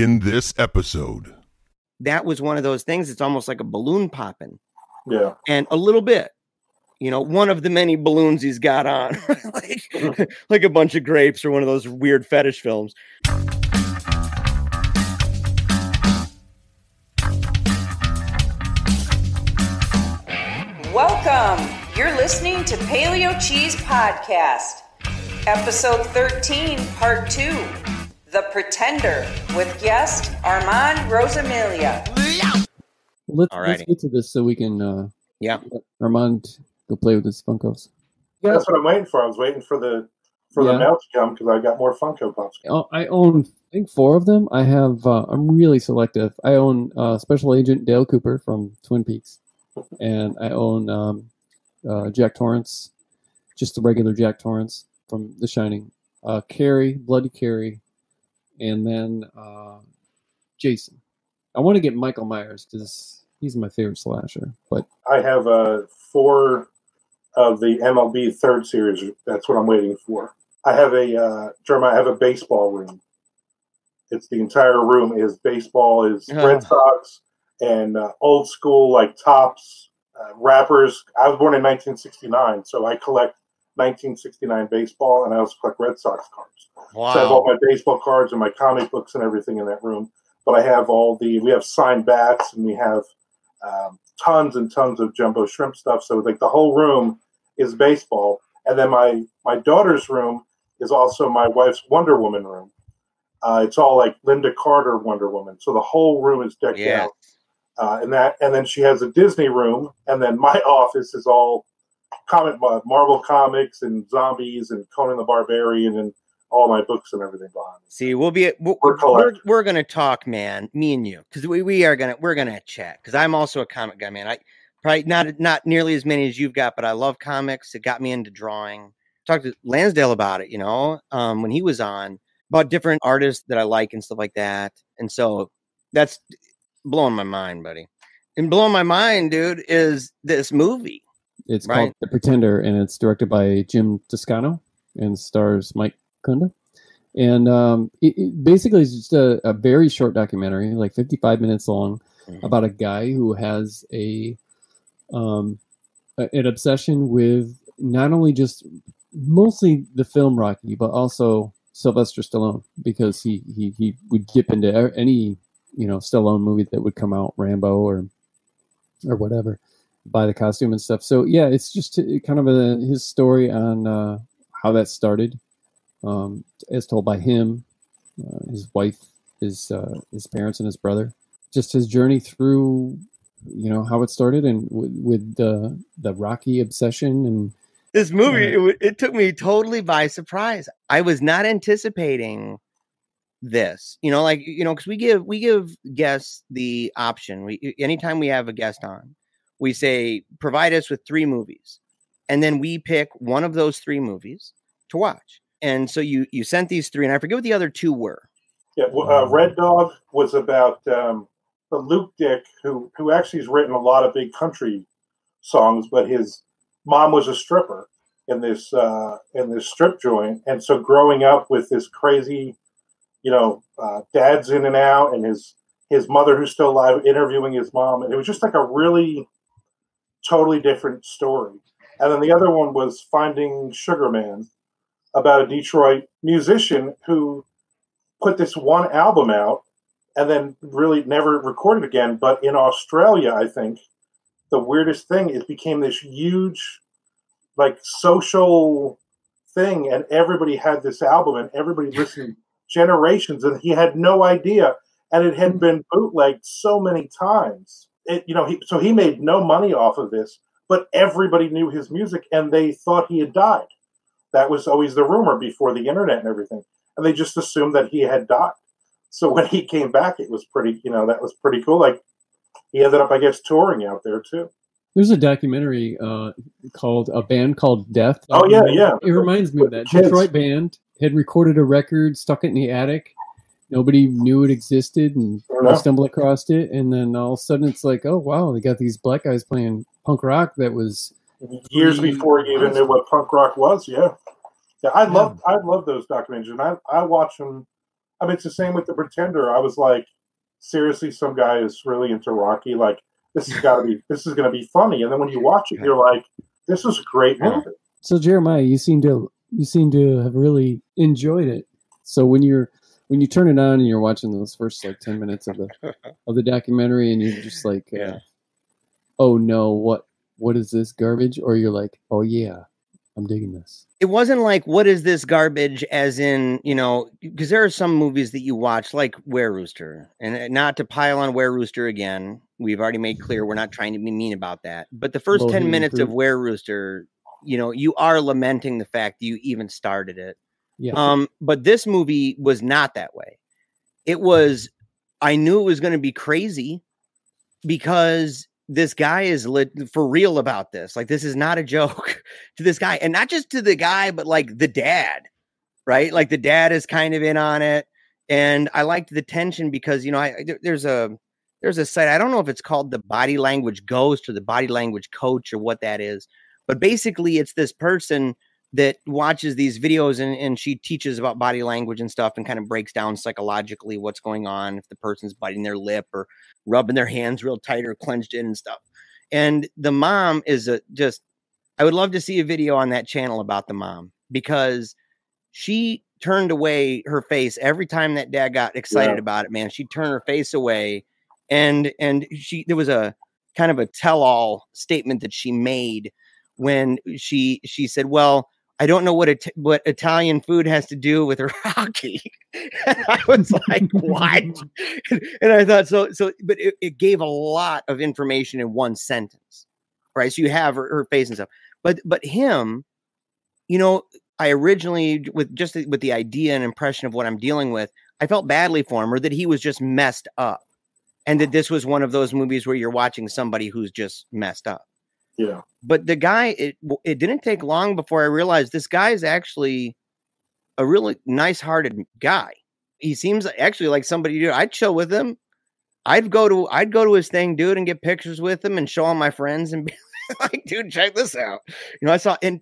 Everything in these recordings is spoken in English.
in this episode. That was one of those things. It's almost like a balloon popping. Yeah. And a little bit, you know, one of the many balloons he's got on, like, like a bunch of grapes or one of those weird fetish films. Welcome. You're listening to Paleo Cheese Podcast, episode 13, part 2 The Pretender, with guest Armand Rosamilia. Let's, let's get to this so we can uh Yeah. Armand go play with his Funkos. That's what I'm waiting for. I was waiting for the for the Yeah. mail to come because I got more Funko Pops. Oh, I own I think four of them. I have uh, I'm really selective. I own uh, Special Agent Dale Cooper from Twin Peaks, and I own um, uh, Jack Torrance, just the regular Jack Torrance from The Shining. Uh, Carrie, Bloody Carrie, and then uh, Jason. I want to get Michael Myers because he's my favorite slasher. But I have uh, four of the MLB third series. That's what I'm waiting for. I have a uh, Jeremiah. I have a baseball room. It's the entire room is baseball, is. Red Sox, and uh, old school like tops, uh, wrappers. I was born in 1969, so I collect 1969 baseball, and I also collect Red Sox cards. So I have all my baseball cards and my comic books and everything in that room. But I have all the we have signed bats and we have um, tons and tons of jumbo shrimp stuff. So like the whole room is baseball, and then my my daughter's room is also my wife's Wonder Woman room. Uh, it's all like Lynda Carter Wonder Woman. So the whole room is decked Yeah. out. Uh, and that, and then she has a Disney room, and then my office is all comic, uh, Marvel comics and zombies and Conan the Barbarian and all my books and everything behind. me. See, we'll be we're We're we're, we're gonna talk, man. Me and you, because we, we are gonna we're gonna chat. Because I'm also a comic guy, man. I probably not not nearly as many as you've got, but I love comics. It got me into drawing. Talked to Lansdale about it, you know, um, when he was on about different artists that I like and stuff like that. And so that's blowing my mind, buddy. And blowing my mind, dude, is this movie. It's Right. called The Pretender, and it's directed by Jim Toscano and stars Mike Kunda. And um, it, it basically is just a, a very short documentary, like 55 minutes long, Mhm. about a guy who has a um, a- an obsession with not only just mostly the film Rocky, but also Sylvester Stallone because he he, he would dip into any you know Stallone movie that would come out, Rambo or or whatever buy the costume and stuff. So yeah, it's just uh, kind of a, his story on uh, how that started, um, as told by him, uh, his wife, his uh, his parents, and his brother. Just his journey through, you know, how it started and with, with the the Rocky obsession and This movie, Yeah. it, w- it took me totally by surprise. I was not anticipating this. You know, like you know, because we give we give guests the option. We anytime we have a guest on, we say provide us with three movies, and then we pick one of those three movies to watch. And so you you sent these three, and I forget what the other two were. Yeah, well, uh, Red Dog was about um, Luke Dick, who who actually has written a lot of big country songs, but his mom was a stripper in this uh, in this strip joint, and so growing up with this crazy, you know, uh, dad's in and out, and his his mother who's still alive interviewing his mom, and it was just like a really totally different story. And then the other one was Finding Sugar Man, about a Detroit musician who put this one album out and then really never recorded again. But in Australia, I think the weirdest thing is became this huge, like social thing, and everybody had this album, and everybody listened generations, and he had no idea, and it had hmm. been bootlegged so many times. It, you know, he, so he made no money off of this, but everybody knew his music, and they thought he had died. That was always the rumor before the internet and everything and they just assumed that he had died. So when he came back, it was pretty, you know, that was pretty cool. Like he ended up, I guess, touring out there too. there's a documentary uh, called a band called Death. Oh, yeah, yeah. It reminds me of that. Detroit band had recorded a record, stuck it in the attic. Nobody knew it existed, and Fair stumbled across it. And then all of a sudden, it's like, oh wow, they got these black guys playing punk rock that was Years Pretty before he even knew what punk rock was. Yeah, yeah. I love, I love those documentaries, and I, I watch them. I mean, it's the same with the Pretender. I was like, seriously, some guy is really into Rocky. Like, this has got to be, this is going to be funny. And then when you watch it, you're like, this is a great movie. So Jeremiah, you seem to you seem to have really enjoyed it. So when you're when you turn it on and you're watching those first like ten minutes of the of the documentary, and you're just like, uh, Yeah. oh no, what what is this garbage? Or you're like, oh yeah, I'm digging this. it wasn't like what is this garbage as in you know because there are some movies that you watch like were rooster and uh, not to pile on were rooster again we've already made clear we're not trying to be mean about that but the first 10 Low-hanging minutes of fruit. were rooster you know you are lamenting the fact that you even started it Yeah. um but this movie was not that way. It was i knew it was going to be crazy because this guy is lit for real about this. Like this is not a joke to this guy. And not just to the guy but like the dad right? Like the dad is kind of in on it. And i liked the tension because you know i there's a there's a site i don't know if it's called the body language ghost or the body language coach or what that is but basically it's this person that watches these videos and, and she teaches about body language and stuff and kind of breaks down psychologically what's going on if the person's biting their lip or rubbing their hands real tight or clenched in and stuff and the mom is a just i would love to see a video on that channel about the mom because she turned away her face every time that dad got excited Yeah. about it man she turned her face away and and she there was a kind of a tell-all statement that she made when she she said well i don't know what it what italian food has to do with rocky. And i was like what? And i thought so so but it, it gave a lot of information in one sentence right? So you have her, her face and stuff. But but him you know i originally with just with the idea and impression of what i'm dealing with i felt badly for him or that he was just messed up and that this was one of those movies where you're watching somebody who's just messed up Yeah. but the guy, it it didn't take long before i realized this guy is actually a really nice hearted guy. He seems actually like somebody dude i'd chill with him. I'd go to i'd go to his thing dude and get pictures with him and show all my friends and be like dude check this out. You know i saw and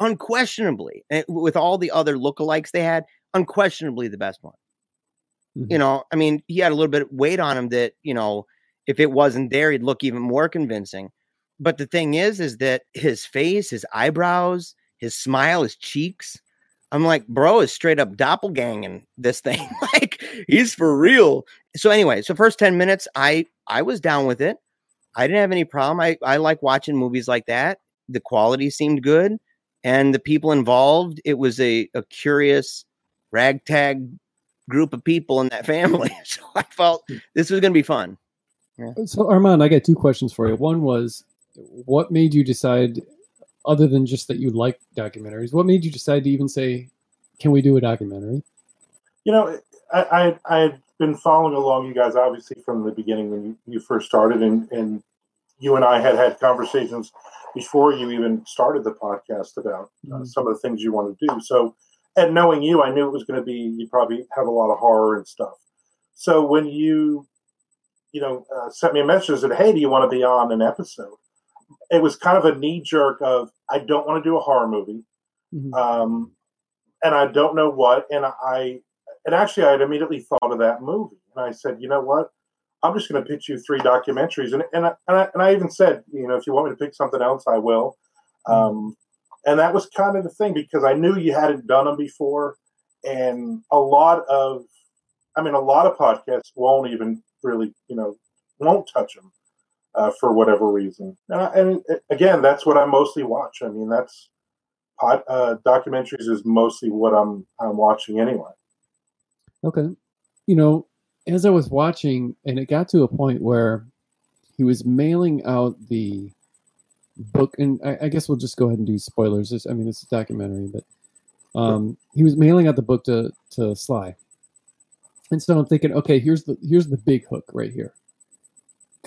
unquestionably and with all the other lookalikes they had unquestionably the best one. You Mhm. know i mean he had a little bit of weight on him that you know if it wasn't there he'd look even more convincing but the thing is is that his face his eyebrows his smile his cheeks i'm like bro is straight up doppelganging this thing. Like he's for real. So anyway so first 10 minutes i i was down with it. I didn't have any problem. I i like watching movies like that. The quality seemed good and the people involved it was a, a curious ragtag group of people in that family. So i felt hmm. this was going to be fun. So Armand, I got two questions for you. One was, what made you decide, other than just that you like documentaries, what made you decide to even say, "Can we do a documentary?" You know, I, I had been following along you guys obviously from the beginning when you, you first started, and and you and I had had conversations before you even started the podcast about uh, Mhm. some of the things you want to do. So, and knowing you, I knew it was going to be you probably have a lot of horror and stuff. So when you you know uh, sent me a message and said, "Hey, do you want to be on an episode?" It was kind of a knee jerk of I don't want to do a horror movie Mhm. um, and I don't know what. And I, and actually, I had immediately thought of that movie, and I said, you know what? I'm just going to pitch you three documentaries, and and I, and I and I even said, you know, if you want me to pick something else, I will. Um, and that was kind of the thing because I knew you hadn't done them before, and a lot of, I mean, a lot of podcasts won't even really, you know, won't touch them uh, for whatever reason. And, again, that's what I mostly watch. I mean, that's pod, uh, documentaries is mostly what I'm I'm watching anyway. Okay. You know, as I was watching, and it got to a point where he was mailing out the book, and I, I guess we'll just go ahead and do spoilers. This, I mean, it's a documentary, but um, he was mailing out the book to to Sly, and so I'm thinking, okay, here's the here's the big hook right here,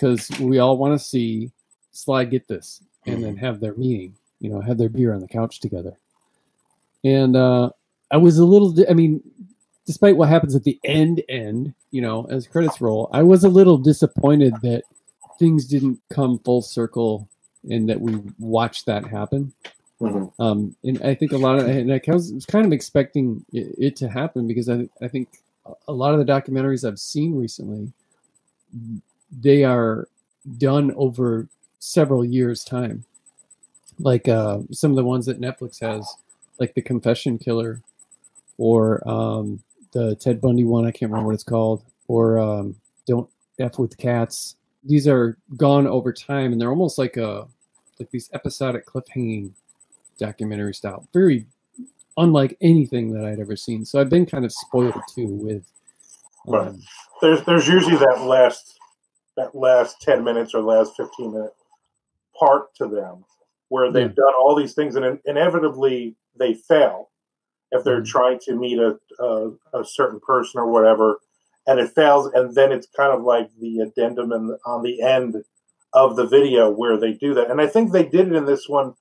because we all want to see Sly get this, and then have their meeting, you know, have their beer on the couch together, and uh, I was a little, di- I mean, despite what happens at the end end, you know, as credits roll, I was a little disappointed that things didn't come full circle and that we watched that happen. Mm-hmm. Um, and I think a lot of, and I was, was kind of expecting it, it to happen because I, I think a lot of the documentaries I've seen recently, they are done over several years' time. Like uh, some of the ones that Netflix has, like The Confession Killer, or um, the Ted Bundy one. I can't remember what it's called, or um, Don't F with Cats. These are gone over time, and they're almost like a like these episodic cliffhanging documentary style. Very unlike anything that I'd ever seen. So I've been kind of spoiled too with. Um, right. There's there's usually that last that last ten minutes or last fifteen minute part to them where they've yeah. done all these things and inevitably they fail if they're mm-hmm. trying to meet a, a, a certain person or whatever and it fails and then it's kind of like the addendum in, on the end of the video where they do that and i think they did it in this one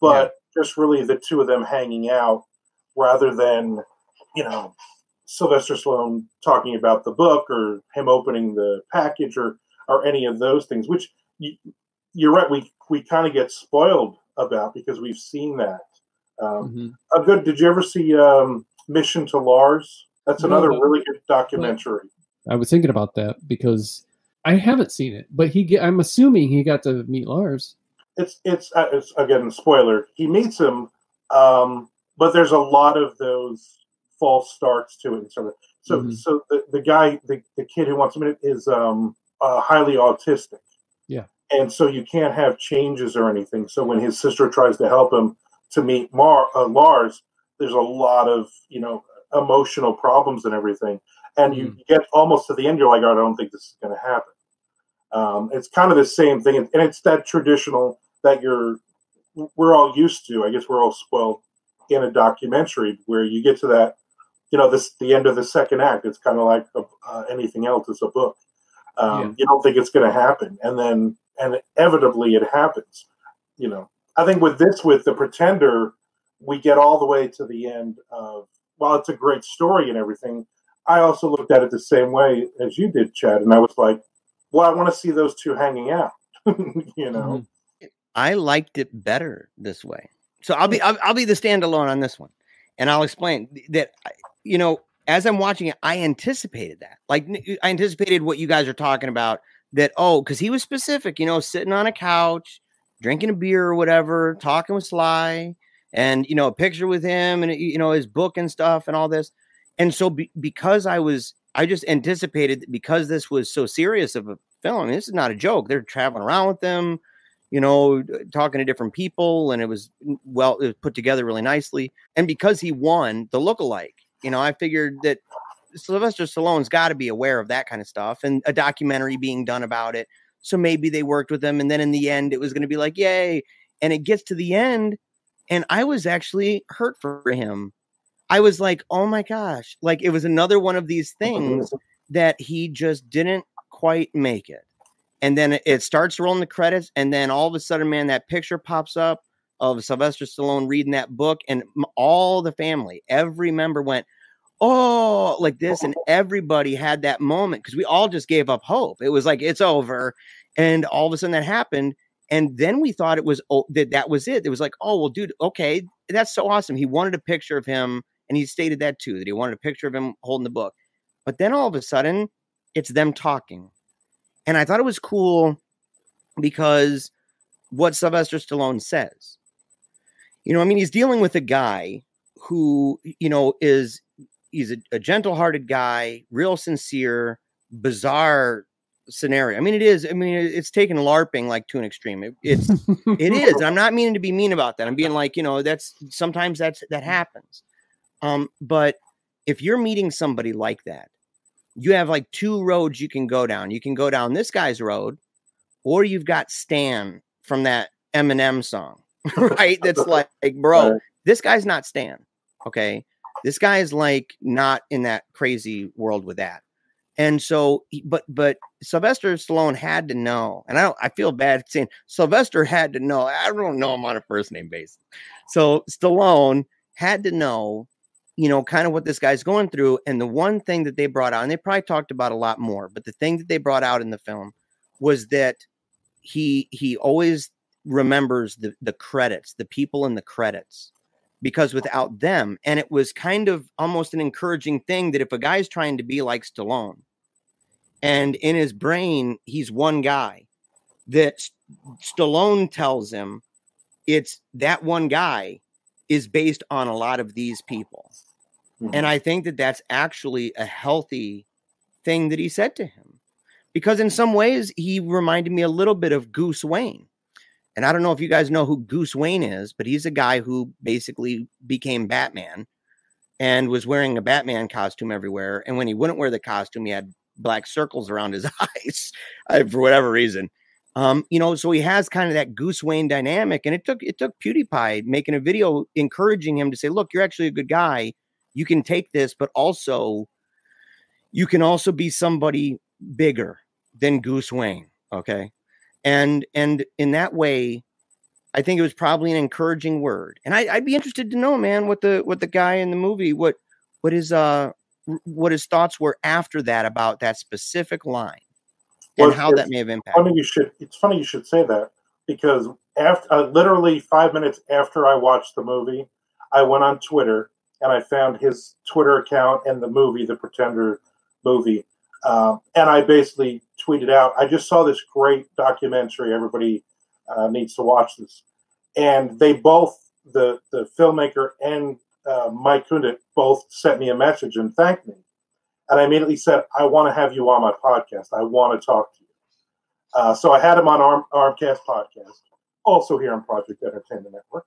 but yeah. just really the two of them hanging out rather than you know sylvester stallone talking about the book or him opening the package or or any of those things which you, you're right we we kind of get spoiled about because we've seen that um, mm-hmm. a good did you ever see um, mission to lars that's another no, really good documentary i was thinking about that because i haven't seen it but he i'm assuming he got to meet lars it's it's, uh, it's again spoiler he meets him um, but there's a lot of those false starts to it. So, so, mm-hmm. so the, the guy, the, the kid who wants to is um, uh, highly autistic. Yeah. And so you can't have changes or anything. So when his sister tries to help him to meet Mar, uh, Lars, there's a lot of, you know, emotional problems and everything. And you get almost to the end, you're like, I don't think this is going to happen. Um, it's kind of the same thing. And it's that traditional that you're, we're all used to. I guess we're all spoiled in a documentary where you get to that, you know, this the end of the second act. It's kind of like uh, anything else. It's a book. Um, yeah. You don't think it's going to happen, and then and inevitably it happens. You know, I think with this, with the Pretender, we get all the way to the end of. While it's a great story and everything, I also looked at it the same way as you did, Chad, and I was like, "Well, I want to see those two hanging out." you know, mm-hmm. I liked it better this way. So I'll be I'll, I'll be the standalone on this one, and I'll explain that. You know, as I'm watching it, I anticipated that. Like I anticipated what you guys are talking about. That oh, because he was specific. You know, sitting on a couch, drinking a beer or whatever, talking with Sly, and you know, a picture with him, and you know, his book and stuff, and all this. And so, be, because I was, I just anticipated because this was so serious of a film. This is not a joke. They're traveling around with them you know, talking to different people, and it was well it was put together really nicely. And because he won the look-alike, you know, I figured that Sylvester Stallone's got to be aware of that kind of stuff, and a documentary being done about it. So maybe they worked with him, and then in the end, it was going to be like, yay! And it gets to the end, and I was actually hurt for him. I was like, oh my gosh, like it was another one of these things that he just didn't quite make it and then it starts rolling the credits, and then all of a sudden, man, that picture pops up of Sylvester Stallone reading that book, and all the family, every member went, "Oh," like this, and oh. everybody had that moment because we all just gave up hope. It was like it's over, and all of a sudden that happened, and then we thought it was oh, that that was it. It was like, oh well, dude, okay, that's so awesome. He wanted a picture of him, and he stated that too, that he wanted a picture of him holding the book. But then all of a sudden, it's them talking and I thought it was cool because what Sylvester Stallone says. You know, I mean, he's dealing with a guy who, you know, is he's a, a gentle-hearted guy, real sincere, bizarre scenario. I mean, it is. I mean, it's taken LARPing like to an extreme. It, it's it is. I'm not meaning to be mean about that. I'm being like, you know, that's sometimes that's that happens. Um, but if you're meeting somebody like that, you have like two roads you can go down. You can go down this guy's road, or you've got Stan from that Eminem song, right? That's like, like, bro, this guy's not Stan. Okay. This guy is like not in that crazy world with that. And so, but but Sylvester Stallone had to know, and I don't. I feel bad saying Sylvester had to know. I don't know him on a first name basis. So Stallone had to know you know, kind of what this guy's going through. And the one thing that they brought out, and they probably talked about a lot more, but the thing that they brought out in the film was that he he always remembers the the credits, the people in the credits because without them, and it was kind of almost an encouraging thing that if a guy's trying to be like Stallone, and in his brain he's one guy, that Stallone tells him it's that one guy is based on a lot of these people. Mm-hmm. And I think that that's actually a healthy thing that he said to him because in some ways he reminded me a little bit of Goose Wayne. And I don't know if you guys know who Goose Wayne is, but he's a guy who basically became Batman and was wearing a Batman costume everywhere. And when he wouldn't wear the costume, he had black circles around his eyes for whatever reason. Um, you know, so he has kind of that Goose Wayne dynamic, and it took it took PewDiePie making a video encouraging him to say, "Look, you're actually a good guy. You can take this, but also you can also be somebody bigger than Goose Wayne." Okay, and and in that way, I think it was probably an encouraging word. And I, would be interested to know, man, what the what the guy in the movie what what his uh what his thoughts were after that about that specific line and well, how that may have impacted. Funny you should. It's funny you should say that because after uh, literally five minutes after I watched the movie, I went on Twitter and I found his Twitter account and the movie, the Pretender movie, um, and I basically tweeted out, "I just saw this great documentary. Everybody uh, needs to watch this." And they both, the the filmmaker and uh, Mike Kunda, both sent me a message and thanked me. And I immediately said, I want to have you on my podcast. I want to talk to you. Uh, so I had him on Arm, Armcast podcast, also here on Project Entertainment Network.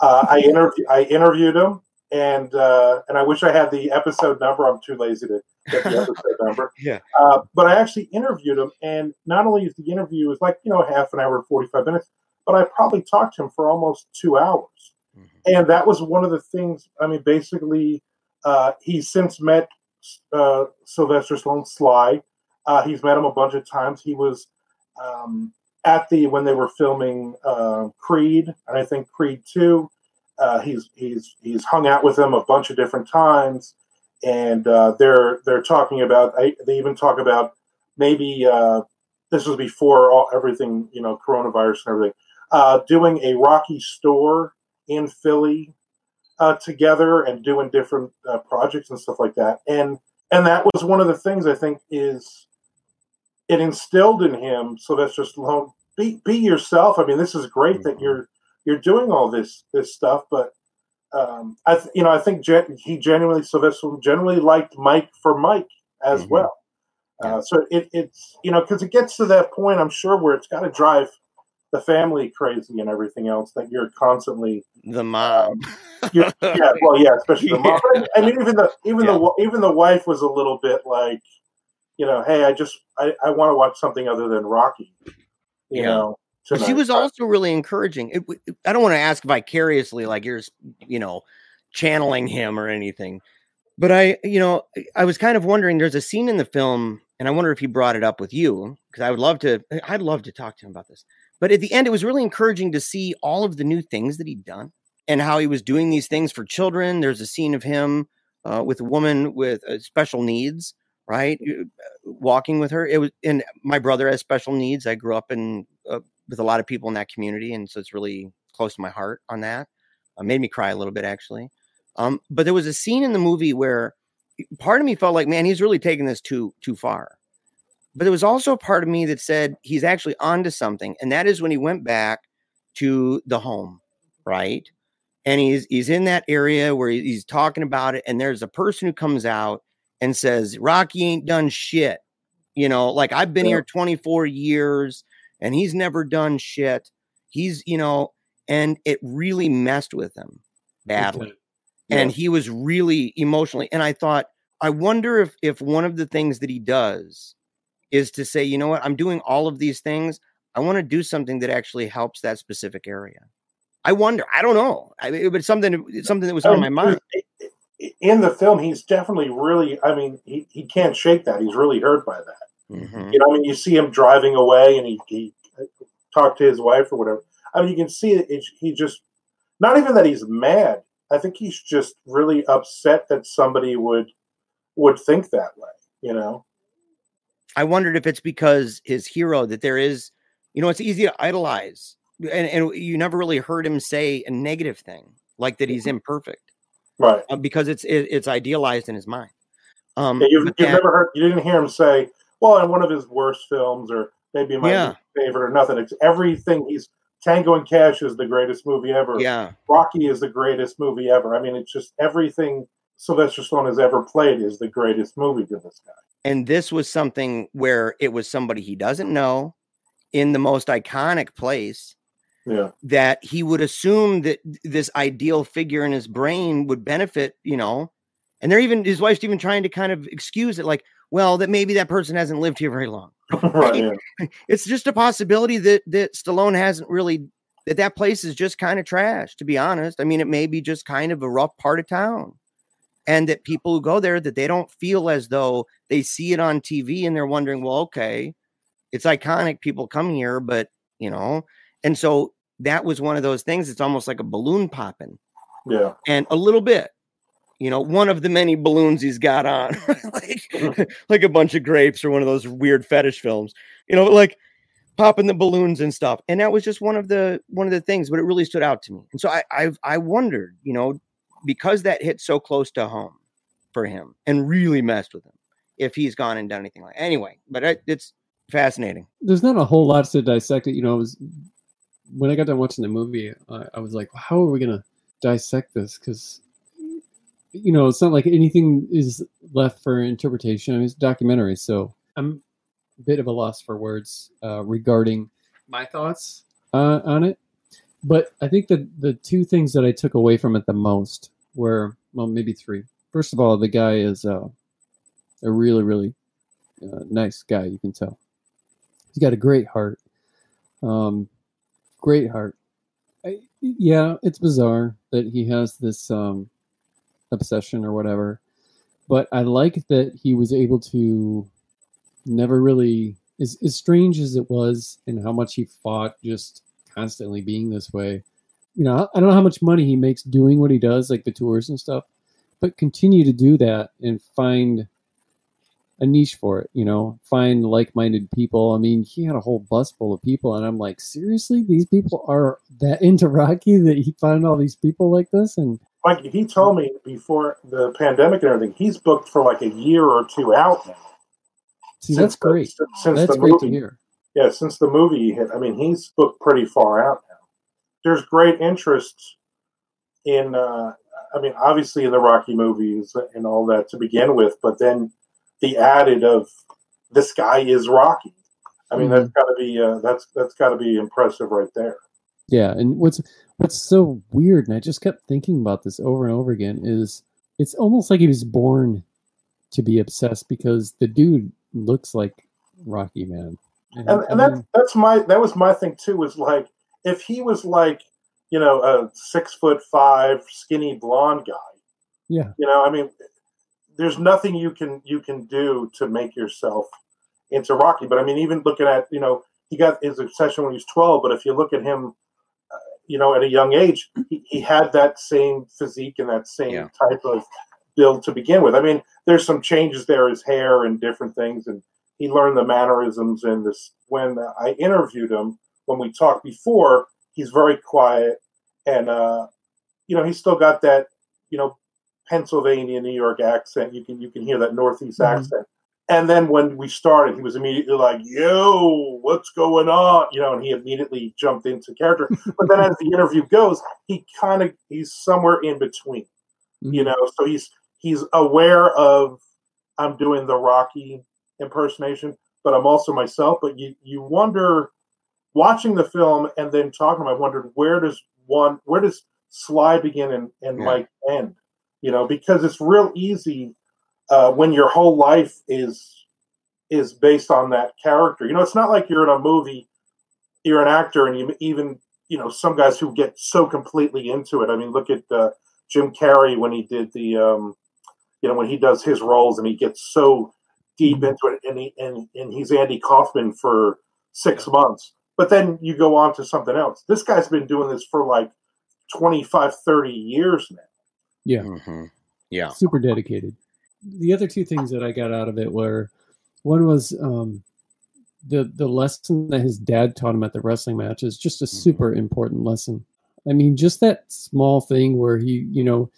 Uh, I, interview, I interviewed him, and uh, and I wish I had the episode number. I'm too lazy to get the episode number. Yeah. Uh, but I actually interviewed him, and not only is the interview was like you know half an hour, 45 minutes, but I probably talked to him for almost two hours. Mm-hmm. And that was one of the things. I mean, basically, uh, he's since met uh, Sylvester Stallone Sly. Uh, he's met him a bunch of times. He was um, at the when they were filming uh, Creed, and I think Creed Two. Uh, he's he's he's hung out with them a bunch of different times, and uh, they're they're talking about. I, they even talk about maybe uh, this was before all, everything you know, coronavirus and everything. doing a Rocky store in Philly uh, together and doing different uh, projects and stuff like that. And and that was one of the things I think is it instilled in him. So that's just be be yourself. I mean, this is great that mm-hmm. you're you're doing all this this stuff, but um, I th- you know I think gen- he genuinely Sylvester generally liked Mike for Mike as mm-hmm. well. Uh, so it, it's you know because it gets to that point I'm sure where it's got to drive the family crazy and everything else that you're constantly the mom. Um, yeah, well, yeah, especially the mom. Yeah. I mean, even the even yeah. the even the wife was a little bit like, you know, hey, I just I, I want to watch something other than Rocky. You yeah. know. She was also really encouraging. It, it, I don't want to ask vicariously, like you're, you know, channeling him or anything. But I, you know, I was kind of wondering. There's a scene in the film, and I wonder if he brought it up with you because I would love to. I'd love to talk to him about this but at the end, it was really encouraging to see all of the new things that he'd done and how he was doing these things for children. There's a scene of him uh, with a woman with uh, special needs, right? Uh, walking with her. It was, and my brother has special needs. I grew up in uh, with a lot of people in that community, and so it's really close to my heart on that. Uh, made me cry a little bit actually. Um, but there was a scene in the movie where part of me felt like, man, he's really taking this too too far. But there was also a part of me that said he's actually onto something, and that is when he went back to the home, right? And he's he's in that area where he's talking about it, and there's a person who comes out and says, "Rocky ain't done shit." You know, like I've been yeah. here 24 years, and he's never done shit. He's, you know, and it really messed with him badly. Okay. Yeah. And he was really emotionally. And I thought, I wonder if if one of the things that he does is to say, you know what, I'm doing all of these things. I want to do something that actually helps that specific area. I wonder. I don't know. I something something that was on um, my mind. In the film, he's definitely really. I mean, he, he can't shake that. He's really hurt by that. Mm-hmm. You know, I mean, you see him driving away, and he, he talked to his wife or whatever. I mean, you can see it, it, he just not even that he's mad. I think he's just really upset that somebody would would think that way. You know. I wondered if it's because his hero that there is, you know, it's easy to idolize, and, and you never really heard him say a negative thing. like that he's imperfect Right. uh, because it's it, it's idealized in his mind. Um, Yeah, you've, you've that- never heard, you didn't hear him say, well, in one of his worst films, or maybe my Yeah. favorite, or nothing. It's everything. He's Tango and Cash is the greatest movie ever. yeah, Rocky is the greatest movie ever. I mean, it's just everything Sylvester Stallone has ever played is the greatest movie to this guy. and this was something where it was somebody he doesn't know in the most iconic place Yeah. that he would assume that this ideal figure in his brain would benefit, you know. And they're even his wife's even trying to kind of excuse it, like, well, that maybe that person hasn't lived here very long. right. Yeah. It's just a possibility that that Stallone hasn't really that that place is just kind of trash, to be honest. I mean, it may be just kind of a rough part of town. And that people who go there that they don't feel as though they see it on TV and they're wondering, well, okay, it's iconic, people come here, but you know, and so that was one of those things. It's almost like a balloon popping Yeah. and a little bit you know one of the many balloons he's got on like like a bunch of grapes or one of those weird fetish films you know like popping the balloons and stuff and that was just one of the one of the things but it really stood out to me and so i I've, I wondered you know because that hit so close to home for him and really messed with him if he's gone and done anything like anyway but it, it's fascinating there's not a whole lot to dissect it. You know, it was when I got done watching the movie, I, I was like, how are we gonna dissect this? Because you know, it's not like anything is left for interpretation. I mean, it's a documentary, so I'm a bit of a loss for words uh, regarding my thoughts uh, on it. But I think that the two things that I took away from it the most were, well, maybe three. First of all, the guy is uh, a really, really uh, nice guy. You can tell he's got a great heart. Um, great heart. I, yeah, it's bizarre that he has this um, obsession or whatever, but I like that he was able to never really, as, as strange as it was, and how much he fought just constantly being this way. You know, I don't know how much money he makes doing what he does, like the tours and stuff, but continue to do that and find a niche for it, you know, find like minded people. I mean, he had a whole bus full of people, and I'm like, seriously, these people are that into Rocky that he found all these people like this? And Like he told me before the pandemic and everything, he's booked for like a year or two out now. see, Since that's the- great. since- Since That's the great movie, to hear. yeah, since the movie hit, I mean, he's booked pretty far out now. There's great interest in, uh, I mean, obviously in the Rocky movies and all that to begin with, but then the added of this guy is Rocky. I mean, that's got to be uh, that's that's got to be impressive right there. Yeah, and what's what's so weird, and I just kept thinking about this over and over again, is it's almost like he was born to be obsessed because the dude looks like Rocky Man. and, I and that's that's my that was my thing too was like if he was like you know a six foot five skinny blonde guy yeah, you know i mean there's nothing you can you can do to make yourself into rocky but i mean even looking at you know he got his obsession when he was 12 but if you look at him you know at a young age he, he had that same physique and that same Yeah. type of build to begin with i mean there's some changes there his hair and different things and he learned the mannerisms and this when i interviewed him when we talked before he's very quiet and uh you know he's still got that you know pennsylvania new york accent you can you can hear that northeast Mhm. accent and then when we started he was immediately like yo what's going on? You know and he immediately jumped into character. But then as the interview goes he kind of he's somewhere in between you Mhm. know? So he's he's aware of i'm doing the rocky impersonation but i'm also myself. But you you wonder watching the film and then talking to him i wondered where does one where does sly begin and, and Yeah. mike end? You know because it's real easy uh, when your whole life is is based on that character. You know it's not like you're in a movie you're an actor and you even you know some guys who get so completely into it. I mean look at uh, Jim Carrey when he did the um, you know when he does his roles and he gets so deep into it and he and, and he's Andy Kaufman for six months. But then you go on to something else. This guy's been doing this for like 25 30 years now. Yeah, Mhm. yeah. Super dedicated. The other two things that I got out of it were one was um, the the lesson that his dad taught him at the wrestling match is just a Mhm. super important lesson. I mean, just that small thing where he, you know,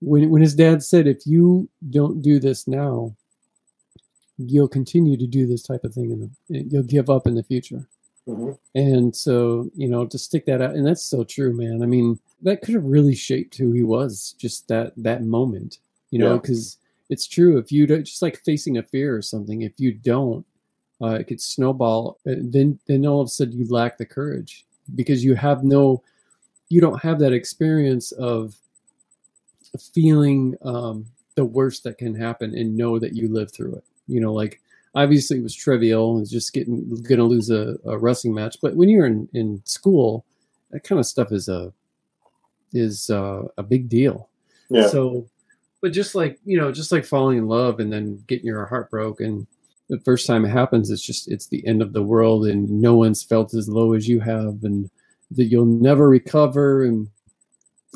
when when his dad said, "If you don't do this now, you'll continue to do this type of thing, and you'll give up in the future." Mhm. And so, you know, to stick that out, and that's so true, man. I mean, that could have really shaped who he was, just that that moment, you know, because it's true. If you don't, just like facing a fear or something, if you don't, uh, it could snowball. uh, Then, then all of a sudden, you lack the courage because you have no, you don't have that experience of feeling um, the worst that can happen and know that you lived through it. You know, like obviously it was trivial. It's just getting going to lose a, a wrestling match. But when you're in, in school, that kind of stuff is a is uh, a big deal. Yeah. So, but just like you know, just like falling in love and then getting your heart broken, the first time it happens, it's just it's the end of the world, and no one's felt as low as you have, and that you'll never recover, and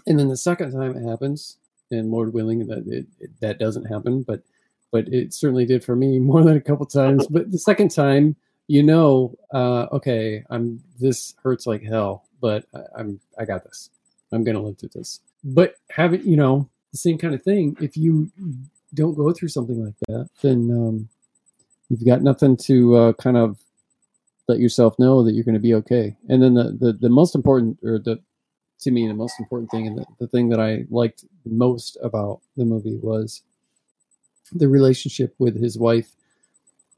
and then the second time it happens, and Lord willing that it, it that doesn't happen, but but it certainly did for me more than a couple times. But the second time, you know, uh, okay, I'm this hurts like hell, but I, I'm I got this. I'm gonna live through this. But have it, you know, the same kind of thing. If you don't go through something like that, then um, you've got nothing to uh, kind of let yourself know that you're going to be okay. And then the, the the most important, or the to me, the most important thing, and the, the thing that I liked most about the movie was the relationship with his wife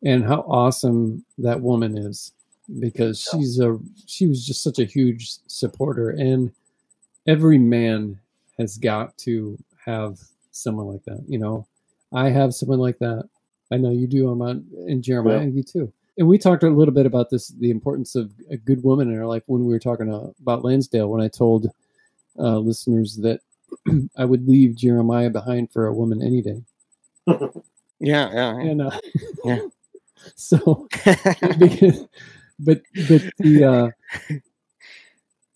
and how awesome that woman is because she's a she was just such a huge supporter and every man has got to have someone like that you know i have someone like that i know you do Armand and jeremiah Yeah. you too and we talked a little bit about this the importance of a good woman in our life when we were talking about lansdale when i told uh, listeners that i would leave jeremiah behind for a woman any day Yeah, yeah, and uh, Yeah. so because, but but the uh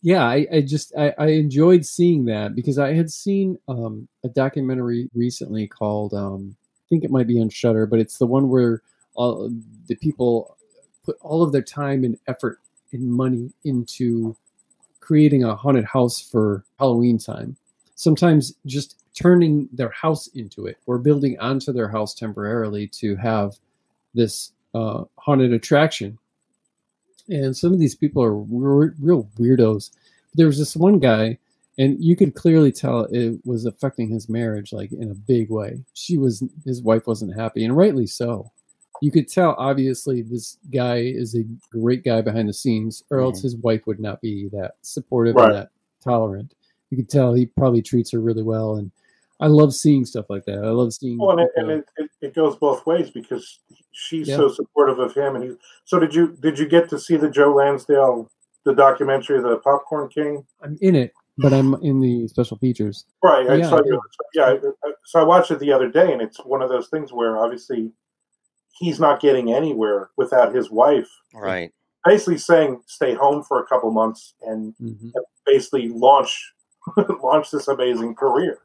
yeah I, I just I, I enjoyed seeing that because i had seen um a documentary recently called um i think it might be on Shudder but it's the one where all the people put all of their time and effort and money into creating a haunted house for halloween time sometimes just turning their house into it or building onto their house temporarily to have this uh, haunted attraction. And some of these people are re- real weirdos. There was this one guy, and you could clearly tell it was affecting his marriage, like in a big way. She was, his wife wasn't happy, and rightly so. You could tell, obviously, this guy is a great guy behind the scenes, or else mm-hmm. his wife would not be that supportive Right. and that tolerant. You could tell he probably treats her really well, and I love seeing stuff like that. I love seeing. Well, and, it, and it, it, it goes both ways because she's Yeah. so supportive of him, and he. So did you did you get to see the Joe Lansdale the documentary, the Popcorn King? I'm in it, but I'm in the special features. Right. I Yeah, saw I. Yeah. I- I- So I watched it the other day, and it's one of those things where obviously he's not getting anywhere without his wife right. basically saying stay home for a couple months and hmm basically launch launch this amazing career.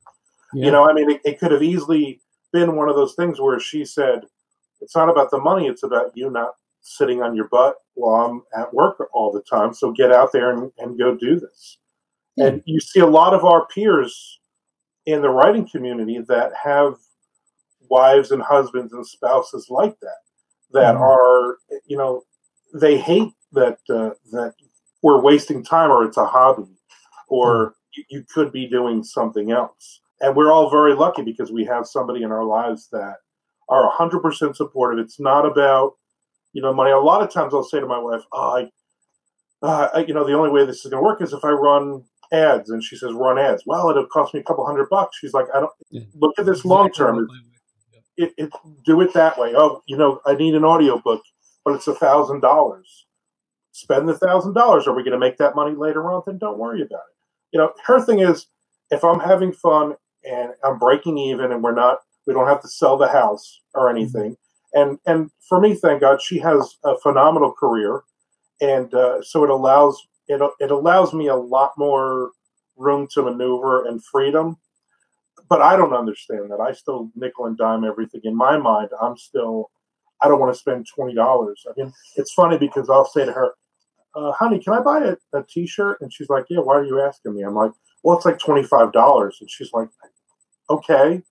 Yeah. You know, I mean, it, it could have easily been one of those things where she said, "It's not about the money; it's about you not sitting on your butt while I'm at work all the time. So get out there and, and go do this." And you see a lot of our peers in the writing community that have wives and husbands and spouses like that, that Mhm. are, you know, they hate that uh, that we're wasting time or it's a hobby or you, you could be doing something else. And we're all very lucky because we have somebody in our lives that are 100% supportive. It's not about, you know, money. A lot of times I'll say to my wife, oh, I, uh, I- you know, the only way this is going to work is if I run ads. And she says, run ads. Well, it'll cost me a couple hundred bucks. She's like, I don't Yeah. look at this long term. It, it, do it that way. Oh, you know, I need an audiobook, but it's a thousand dollars. Spend the thousand dollars. Are we going to make that money later on? Then don't worry about it. You know, her thing is, if I'm having fun and I'm breaking even, and we're not, we don't have to sell the house or anything. And and for me, thank God, she has a phenomenal career, and uh, so it allows it it allows me a lot more room to maneuver and freedom. But I don't understand that. I still nickel and dime everything. In my mind, I'm still I don't want to spend twenty dollars. I mean, it's funny because I'll say to her, uh, honey, can I buy a, a t-shirt? And she's like, yeah, why are you asking me? I'm like, well, it's like $25. And she's like, okay.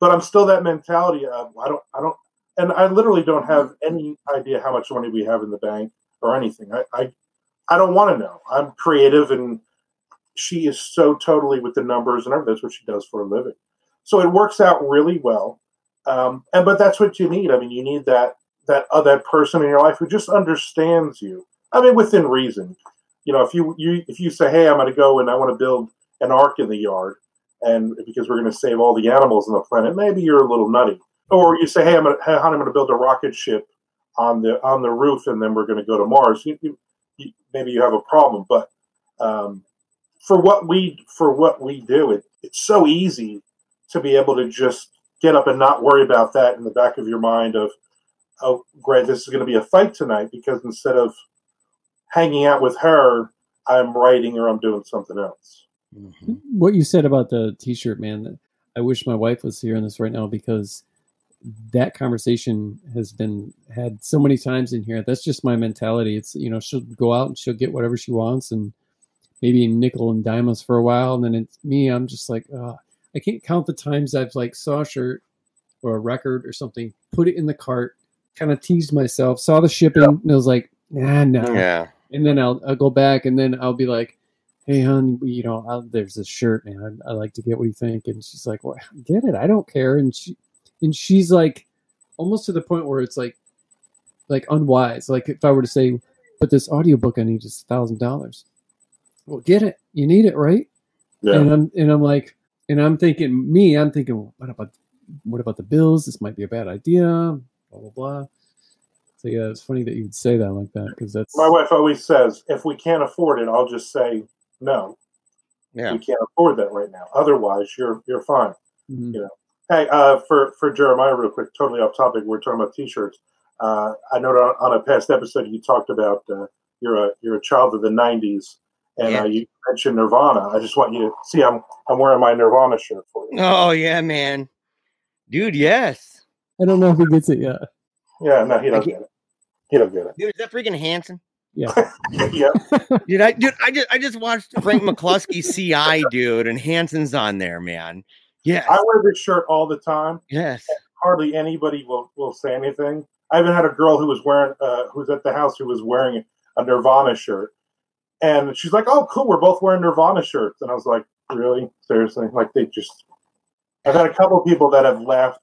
But I'm still that mentality of, I don't, I don't, and I literally don't have any idea how much money we have in the bank or anything. I, I, I don't want to know. I'm creative and she is so totally with the numbers and everything. That's what she does for a living. So it works out really well. Um, and but that's what you need. I mean, you need that that uh, that person in your life who just understands you. I mean, within reason. You know, if you you if you say, "Hey, I'm going to go and I want to build an ark in the yard," and because we're going to save all the animals on the planet, maybe you're a little nutty. Or you say, "Hey, I'm going to, hey, honey, I'm going to build a rocket ship on the on the roof, and then we're going to go to Mars." You, you, you, maybe you have a problem, but um, for what we for what we do, it, it's so easy to be able to just get up and not worry about that in the back of your mind of, oh, great, this is going to be a fight tonight because instead of hanging out with her, I'm writing or I'm doing something else. Mm-hmm. What you said about the t-shirt, man, I wish my wife was hearing this right now because that conversation has been had so many times in here. That's just my mentality. It's you know she'll go out and she'll get whatever she wants and maybe nickel and dime us for a while, and then it's me. I'm just like, oh, I can't count the times I've like saw a shirt or a record or something, put it in the cart, kind of teased myself, saw the shipping, and I was like, nah, no. Yeah. And then I'll I'll go back and then I'll be like, hey, hon, you know, I'll, there's this shirt, man. I, I like to get what you think. And she's like, well, get it. I don't care. And she and she's like, almost to the point where it's like, like unwise. Like if I were to say, but this audiobook I need is thousand dollars. Well, get it. You need it, right? Yeah. And I'm and I'm like, and I'm thinking, me, I'm thinking, well, what about what about the bills? This might be a bad idea. Blah blah blah. So yeah, it's funny that you would say that like that because that's My wife always says, if we can't afford it, I'll just say no. Yeah. We can't afford that right now. Otherwise, you're you're fine. Mhm. You know. Hey, uh, for for Jeremiah, real quick, totally off topic. We're talking about t-shirts. Uh, I know on, on a past episode you talked about uh, you're a you're a child of the '90s, and Yeah. uh, you mentioned Nirvana. I just want you to see I'm I'm wearing my Nirvana shirt for you. Oh yeah, man. Dude, yes. I don't know if he gets it yet. Yeah, no, he don't get it. He don't get it. Dude, is that freaking Hanson? Yeah, it. yeah, Dude, I dude, I just I just watched Frank McKlusky C.I., dude, and Hanson's on there, man. Yeah. I wear this shirt all the time. Yes. Hardly anybody will will say anything. I even had a girl who was wearing uh, who was at the house who was wearing a Nirvana shirt, and she's like, "Oh, cool, we're both wearing Nirvana shirts." And I was like, "Really? Seriously?" Like they just. I've had a couple of people that have laughed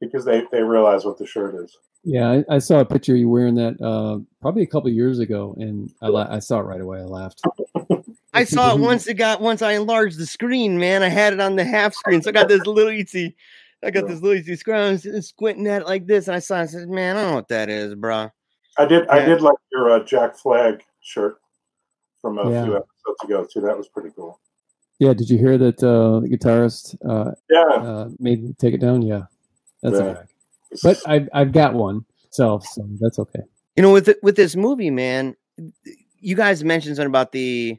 because they they realize what the shirt is. Yeah. I, I saw a picture of you wearing that uh, probably a couple of years ago, and I la- I saw it right away. I laughed. I saw it once it got once I enlarged the screen, man. I had it on the half screen. So I got this little itsy, I got this little itsy screen. I was squinting at it like this, and I saw it. I said, Man, I don't know what that is, bro. I did I did like your uh, Jack Flag shirt from a Yeah. few episodes ago too. That was pretty cool. Yeah, did you hear that uh, the guitarist uh, Yeah, uh, made me take it down? Yeah, that's Yeah. But I've I've got one self, so that's okay. You know, with it- with this movie, man, you guys mentioned something about the,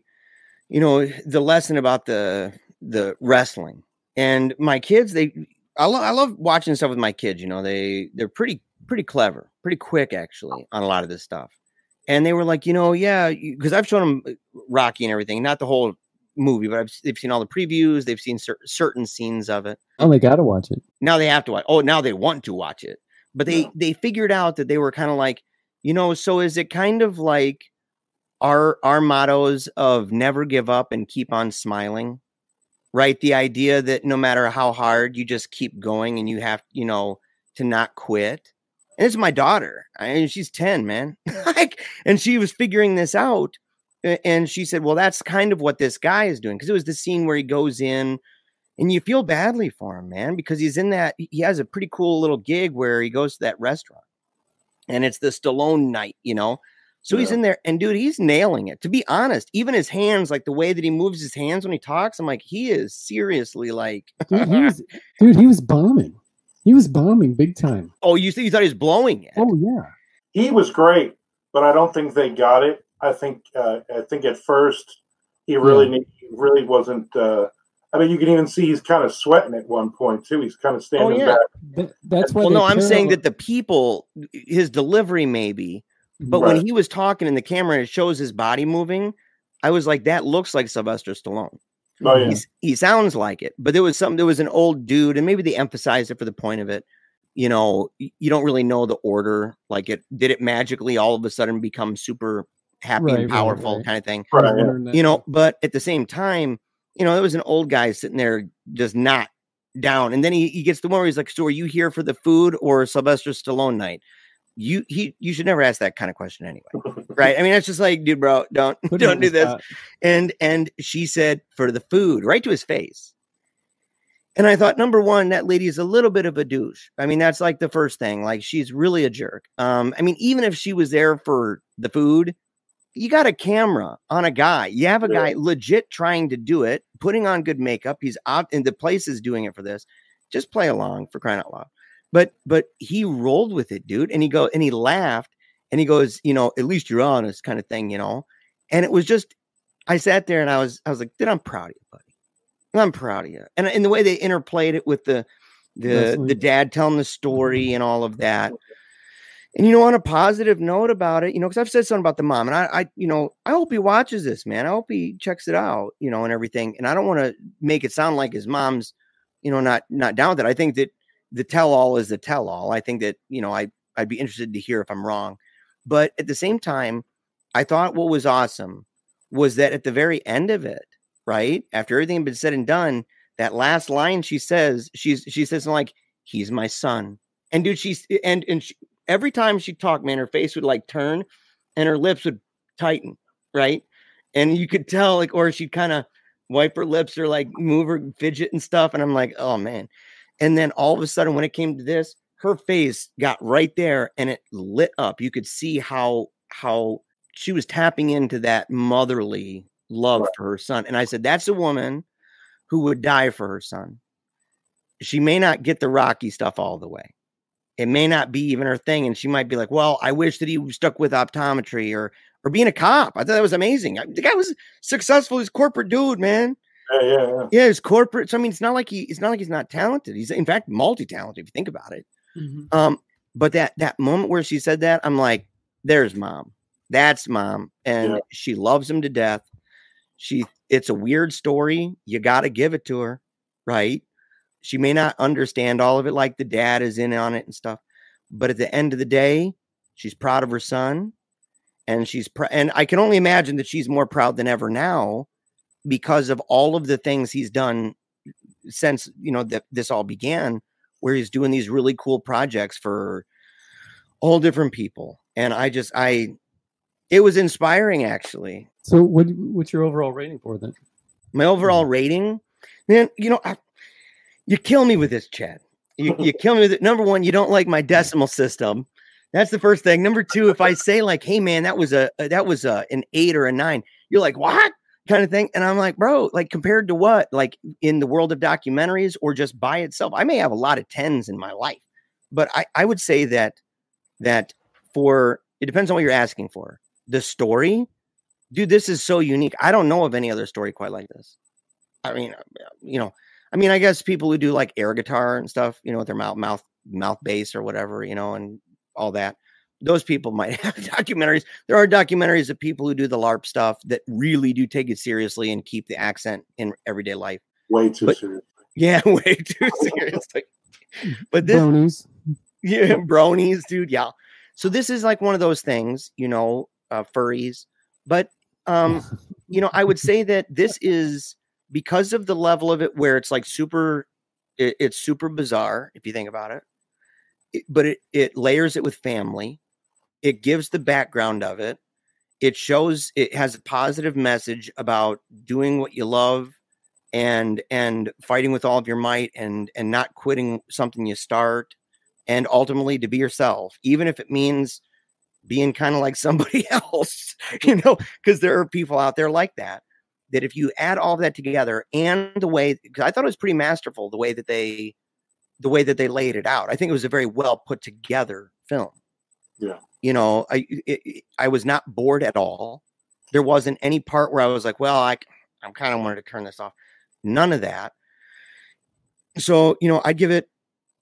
you know, the lesson about the the wrestling. And my kids, they, I love I love watching stuff with my kids. You know, they they're pretty pretty clever, pretty quick actually on a lot of this stuff. And they were like, you know, yeah, because I've shown them Rocky and everything, not the whole movie, but I've, they've seen all the previews, they've seen cer- certain scenes of it Oh, they got to watch it. now they have to watch. Oh, now they want to watch it. But they Yeah. they figured out that they were kind of like, you know, so is it kind of like our our mottos of never give up and keep on smiling? Right? The idea that no matter how hard you just keep going and you have, you know, to not quit. And it's my daughter. I mean, she's 10, man. like, and she was figuring this out. A- And she said, Well, that's kind of what this guy is doing. Because it was the scene where he goes in and you feel badly for him, man, because he's in that. He has a pretty cool little gig where he goes to that restaurant, and it's the Stallone night, you know. So he's in there, and dude, he's nailing it. To be honest, even his hands, like the way that he moves his hands when he talks, I'm like, he is seriously like, Dude, he was dude, he was bombing. He was bombing big time. oh, you th- you thought he was blowing it? Oh yeah. he was great, but I don't think they got it. I think uh, I think at first he really need, he really wasn't. Uh, I mean, you can even see he's kind of sweating at one point too. He's kind of standing oh, yeah. back. That, that's why. Well, no, I'm saying parallel- that the people, his delivery maybe, But Right. when he was talking in the camera and it shows his body moving, I was like, that looks like Sylvester Stallone. Oh yeah. He's, he sounds like it. But there was some, there was an old dude, and maybe they emphasized it for the point of it. You know, you don't really know the order. Like it did it magically all of a sudden become super happy Right, and powerful right. kind of thing. Right, yeah. Wondering that- You know, but at the same time, you know, there was an old guy sitting there just not down. And then he, he gets the one where he's like, So are you here for the food or Sylvester Stallone night? You he you should never ask that kind of question anyway. Right. I mean, it's just like, dude, bro, don't Put don't do this. spot. And and she said for the food, right to his face. And I thought, number one, that lady is a little bit of a douche. I mean, that's like the first thing. Like she's really a jerk. Um, I mean, even if she was there for the food, you got a camera on a guy. You have a guy legit trying to do it, putting on good makeup. He's out in the place is doing it for this. Just play along for crying out loud. But but he rolled with it, dude. And he go and he laughed and he goes, you know, at least you're honest, kind of thing, you know. And it was just I sat there and I was I was like, dude, I'm proud of you, buddy. I'm proud of you. And in the way they interplayed it with the the the dad telling the story and all of that. And you know, on a positive note about it, you know, because I've said something about the mom, and I, I, you know, I hope he watches this, man. I hope he checks it out, you know, and everything. And I don't want to make it sound like his mom's, you know, not not down with it. I think that the tell all is the tell all. I think that you know, I I'd be interested to hear if I'm wrong, but at the same time, I thought what was awesome was that at the very end of it, right after everything had been said and done, that last line she says, she's she says like, "He's my son," and dude, she's and and she, every time she talked, man, her face would like turn, and her lips would tighten, right, and you could tell like, or she'd kind of wipe her lips or like move her fidget and stuff, and I'm like, oh man, and then all of a sudden when it came to this, her face got right there and it lit up. You could see how how she was tapping into that motherly love for her son. And I said, that's a woman who would die for her son. She may not get the Rocky stuff all the way. It may not be even her thing. And she might be like, well, I wish that he stuck with optometry or or being a cop. I thought that was amazing. I- The guy was successful. He's a corporate dude, man. Yeah, yeah, yeah. Yeah, he's corporate. So I mean, it's not like he it's not like he's not talented. He's in fact multi-talented if you think about it. Mhm. Um, but that that moment where she said that, I'm like, there's mom. That's mom. And Yeah. she loves him to death. She it's a weird story. You gotta give it to her, right? She may not understand all of it like the dad is in on it and stuff. But at the end of the day, she's proud of her son. And she's pr- and I can only imagine that she's more proud than ever now because of all of the things he's done since you know that this all began where he's doing these really cool projects for all different people and i just i it was inspiring actually So, what what's your overall rating for then? my overall mm. rating man you know I, you kill me with this chad. You, you kill me with it. Number one you don't like my decimal system. That's the first thing. Number two if i say like hey man that was a a- that was a an eight or a nine you're like what? Kind of thing. And i'm like bro like compared to what? Like in the world of documentaries or just by itself? I may have a lot of tens in my life but i i would say that that for it depends on what you're asking for. The story? Dude this is so unique. I don't know of any other story quite like this. I mean uh, you know i mean i guess people who do like air guitar and stuff you know with their mouth mouth mouth bass or whatever you know and all that those people might have documentaries there are documentaries of people who do the larp stuff that really do take it seriously and keep the accent in everyday life Way too But- serious. yeah way too seriously but this Bronies. yeah, bronies, dude. Yeah. So this is like one of those things, you know, uh, furries. But um, you know, I would say that this is because of the level of it, where it's like super, it, it's super bizarre if you think about it. it. But it it layers it with family. It gives the background of it. It shows it has a positive message about doing what you love and and fighting with all of your might and and not quitting something you start and ultimately to be yourself, even if it means being kind of like somebody else, you know, because there are people out there like that. That if you add all of that together and the way, because I thought it was pretty masterful the way that they, the way that they laid it out. I think it was a very well put together film. Yeah. You know, I it, it- I was not bored at all. There wasn't any part where I was like, well, I I'm kind of wanted to turn this off. None of that. So you know, I give it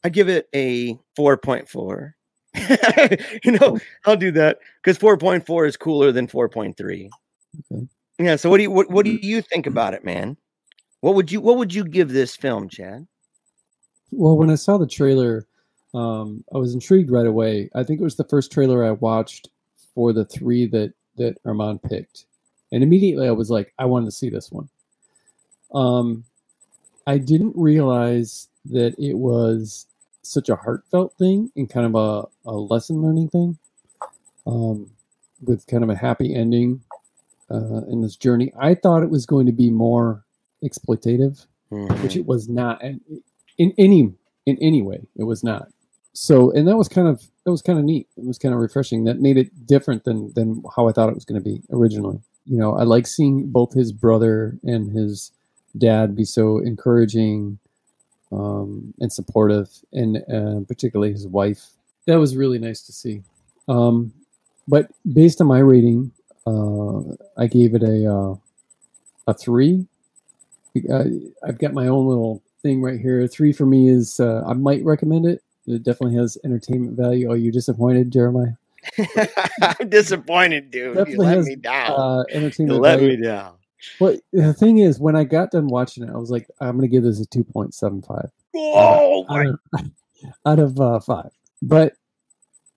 I give it a 4.4. you know, I'll do that because 4.4 is cooler than 4.3. Okay. Yeah. So what do you what, what do you think about it, man? What would you what would you give this film, Chad? Well, when I saw the trailer, um, I was intrigued right away. I think it was the first trailer I watched for the three that that Armand picked, and immediately I was like, I wanted to see this one. Um, I didn't realize that it was such a heartfelt thing and kind of a, a lesson learning thing, um, with kind of a happy ending uh, in this journey. I thought it was going to be more exploitative, which it was not and in any in any way. It was not. So, and that was kind of that was kind of neat. It was kind of refreshing. That made it different than than how I thought it was going to be originally. You know, I like seeing both his brother and his dad be so encouraging um, and supportive, and uh, particularly his wife. That was really nice to see. Um, but based on my rating, uh, I gave it a uh, a three. I, I've got my own little thing right here. Three for me is uh, I might recommend it. It definitely has entertainment value. Are you disappointed, Jeremiah? I'm disappointed, dude. Definitely you let has, me down. Uh, you entertainment let value. me down. Well, the thing is, when I got done watching it, I was like, I'm going to give this a 2.75 Oh my out of, out of uh, five. But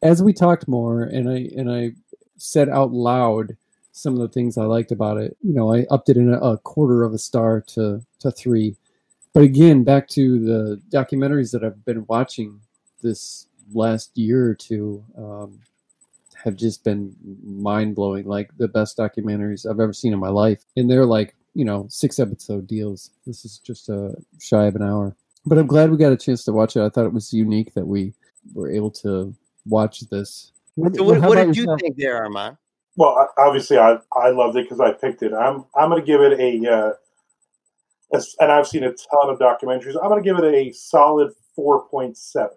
as we talked more, and I and I said out loud some of the things I liked about it, you know, I upped it in a, a quarter of a star to to three. But again, back to the documentaries that I've been watching this last year or two um, have just been mind blowing, like the best documentaries I've ever seen in my life. And they're like, you know, six episode deals. This is just a shy of an hour. But I'm glad we got a chance to watch it. I thought it was unique that we were able to watch this. So what, what about did you think there, Armand? Well, obviously, I I loved it because I picked it. I'm I'm going to give it a, uh, as- and I've seen a ton of documentaries. I'm going to give it a solid four point seven.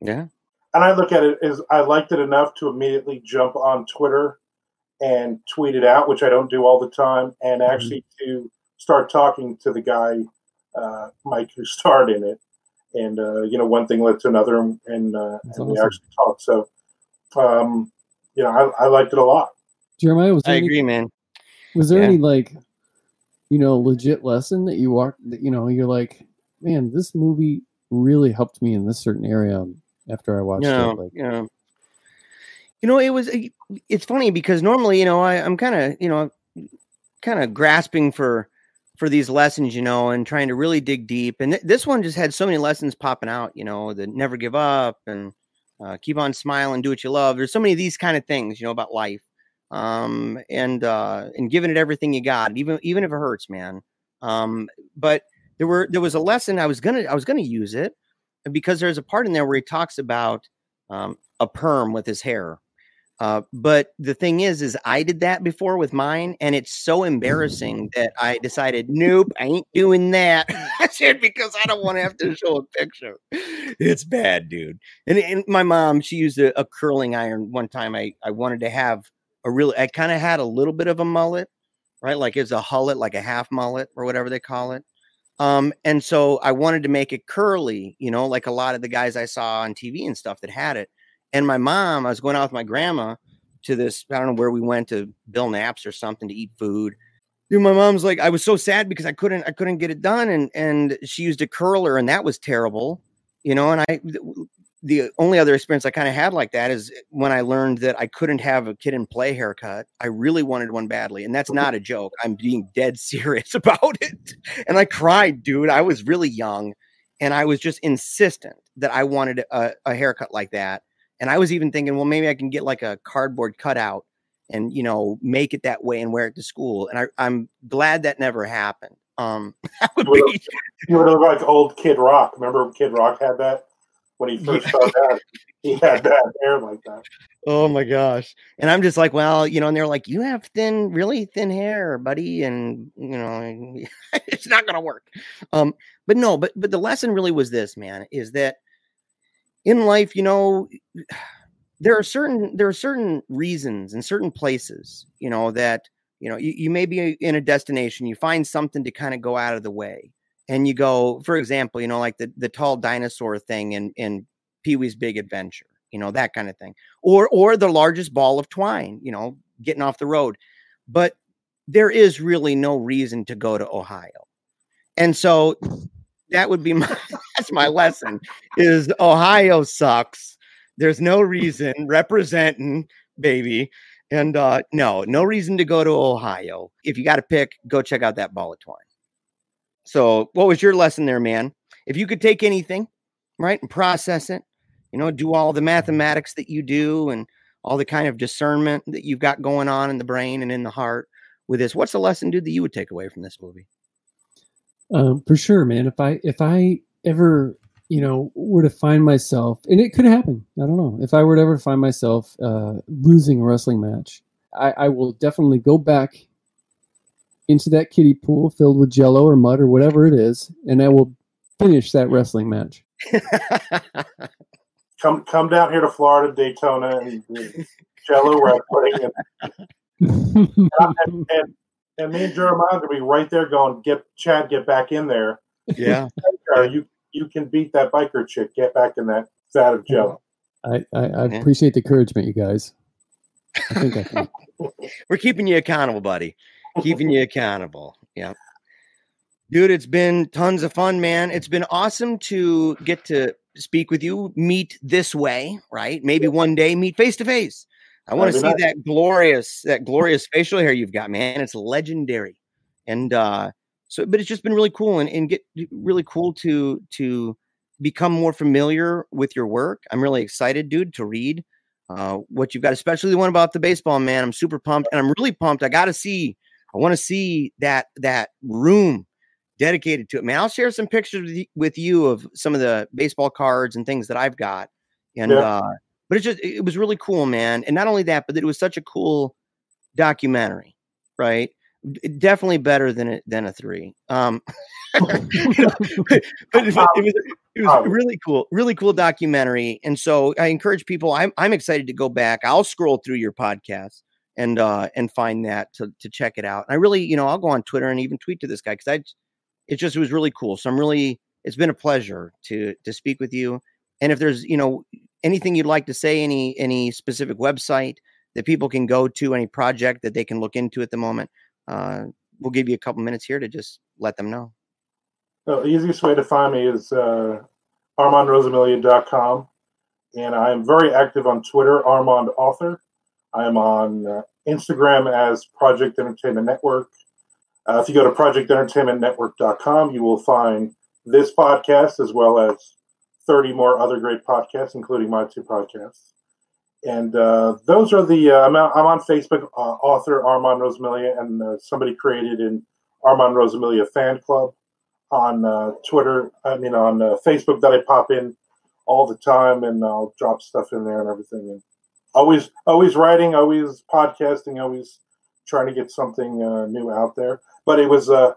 Yeah. And I look at it as I liked it enough to immediately jump on Twitter and tweet it out, which I don't do all the time, and actually to start talking to the guy, uh, Mike, who starred in it. And uh, you know, one thing led to another, and, and, uh, That's and we actually talked. So, um, you know, I, I liked it a lot. Jeremiah, was there, I any, agree, man. was there Yeah. any like, you know, legit lesson that you walked, that, you know, you're like, man, this movie really helped me in this certain area after I watched you know, it. Like, you know, you know, it was. It's funny because normally, you know, I, I'm kind of, you know, kind of grasping for for these lessons, you know, and trying to really dig deep. And th- this one just had so many lessons popping out, you know, the never give up and uh, keep on smiling, do what you love. There's so many of these kind of things, you know, about life, um, and uh, and giving it everything you got, even even if it hurts, man. Um, but there were there was a lesson I was gonna I was gonna use it because there's a part in there where he talks about um, a perm with his hair. Uh, but the thing is, is I did that before with mine, and it's so embarrassing that I decided, nope, I ain't doing that. I said because I don't want to have to show a picture. It's bad, dude. And, and my mom, she used a, a curling iron one time. I I wanted to have a real. I kind of had a little bit of a mullet, right? Like it's a hullet, like a half mullet or whatever they call it. Um, and so I wanted to make it curly, you know, like a lot of the guys I saw on TV and stuff that had it. And my mom, I was going out with my grandma to this, I don't know where we went to Bill Knapp's or something to eat food. Dude, my mom's like, I was so sad because I couldn't, I couldn't get it done. And and she used a curler and that was terrible, you know. And I the only other experience I kind of had like that is when I learned that I couldn't have a Kid 'n Play haircut. I really wanted one badly, and that's not a joke. I'm being dead serious about it. And I cried, dude. I was really young, and I was just insistent that I wanted a, a haircut like that. And I was even thinking, well, maybe I can get like a cardboard cutout and you know make it that way and wear it to school. And I, I'm glad that never happened. Um, that would Well, be You would look like old Kid Rock. Remember when Kid Rock had that when he first started out? He had that hair like that. Oh my gosh. And I'm just like, well, you know, and they're like, you have thin, really thin hair, buddy. And, you know, it's not going to work. Um, but no, but, but the lesson really was this, man, is that in life, you know, there are certain, there are certain reasons and certain places, you know, that, you know, you, you may be in a destination, you find something to kind of go out of the way. And you go, for example, you know, like the, the tall dinosaur thing in, in Pee Wee's Big Adventure you know, that kind of thing. Or or the largest ball of twine, you know, getting off the road. But there is really no reason to go to Ohio. And so that would be my that's my lesson is Ohio sucks. There's no reason representing baby. And uh no, no reason to go to Ohio. If you got to pick, go check out that ball of twine. So, what was your lesson there, man? If you could take anything, right, and process it, you know, do all the mathematics that you do and all the kind of discernment that you've got going on in the brain and in the heart with this, what's the lesson, dude, that you would take away from this movie? Um, for sure, man. If I if I ever you know were to find myself, and it could happen, I don't know. If I were to ever find myself uh, losing a wrestling match, I, I will definitely go back into that kiddie pool filled with jello or mud or whatever it is, and I will finish that wrestling match. come come down here to Florida, Daytona, and Jello wrestling, and, and, and, and me and Jeremiah are gonna be right there, going, "Get Chad, get back in there." Yeah, you you can beat that biker chick. Get back in that vat of Jello. I I, I appreciate the encouragement, you guys. I think I can. We're keeping you accountable, buddy. Keeping you accountable. Yeah. Dude, it's been tons of fun, man. It's been awesome to get to speak with you, meet this way, right? Maybe one day meet face to face. I want to see nice. that glorious, that glorious facial hair you've got, man. It's legendary. And uh so but it's just been really cool and, and get really cool to to become more familiar with your work. I'm really excited, dude, to read uh what you've got, especially the one about the baseball man. I'm super pumped and I'm really pumped. I gotta see, I want to see that that room dedicated to it. Man, I'll share some pictures with you of some of the baseball cards and things that I've got. And yeah. uh, but it's just it was really cool, man. And not only that, but it was such a cool documentary, right? Definitely better than a, than a three. Um, but, but it, was, it was really cool, really cool documentary. And so I encourage people. I'm I'm excited to go back. I'll scroll through your podcast and uh and find that to to check it out. And I really, you know, I'll go on Twitter and even tweet to this guy because I it just it was really cool. So I'm really it's been a pleasure to to speak with you. And if there's you know anything you'd like to say, any any specific website that people can go to, any project that they can look into at the moment, uh, we'll give you a couple minutes here to just let them know. The easiest way to find me is uh, ArmandRosamilia.com. And I'm very active on Twitter, Armand Author. I'm on uh, Instagram as Project Entertainment Network. Uh, if you go to projectentertainmentnetwork.com, you will find this podcast as well as 30 more other great podcasts, including my two podcasts. And uh, those are the, uh, I'm, I'm, on Facebook, uh, author Armand Rosamilia, and uh, somebody created an Armand Rosamilia fan club on uh, Twitter, I mean, on Facebook that I pop in all the time and I'll drop stuff in there and everything. And always, always writing, always podcasting, always trying to get something uh, new out there. But it was uh,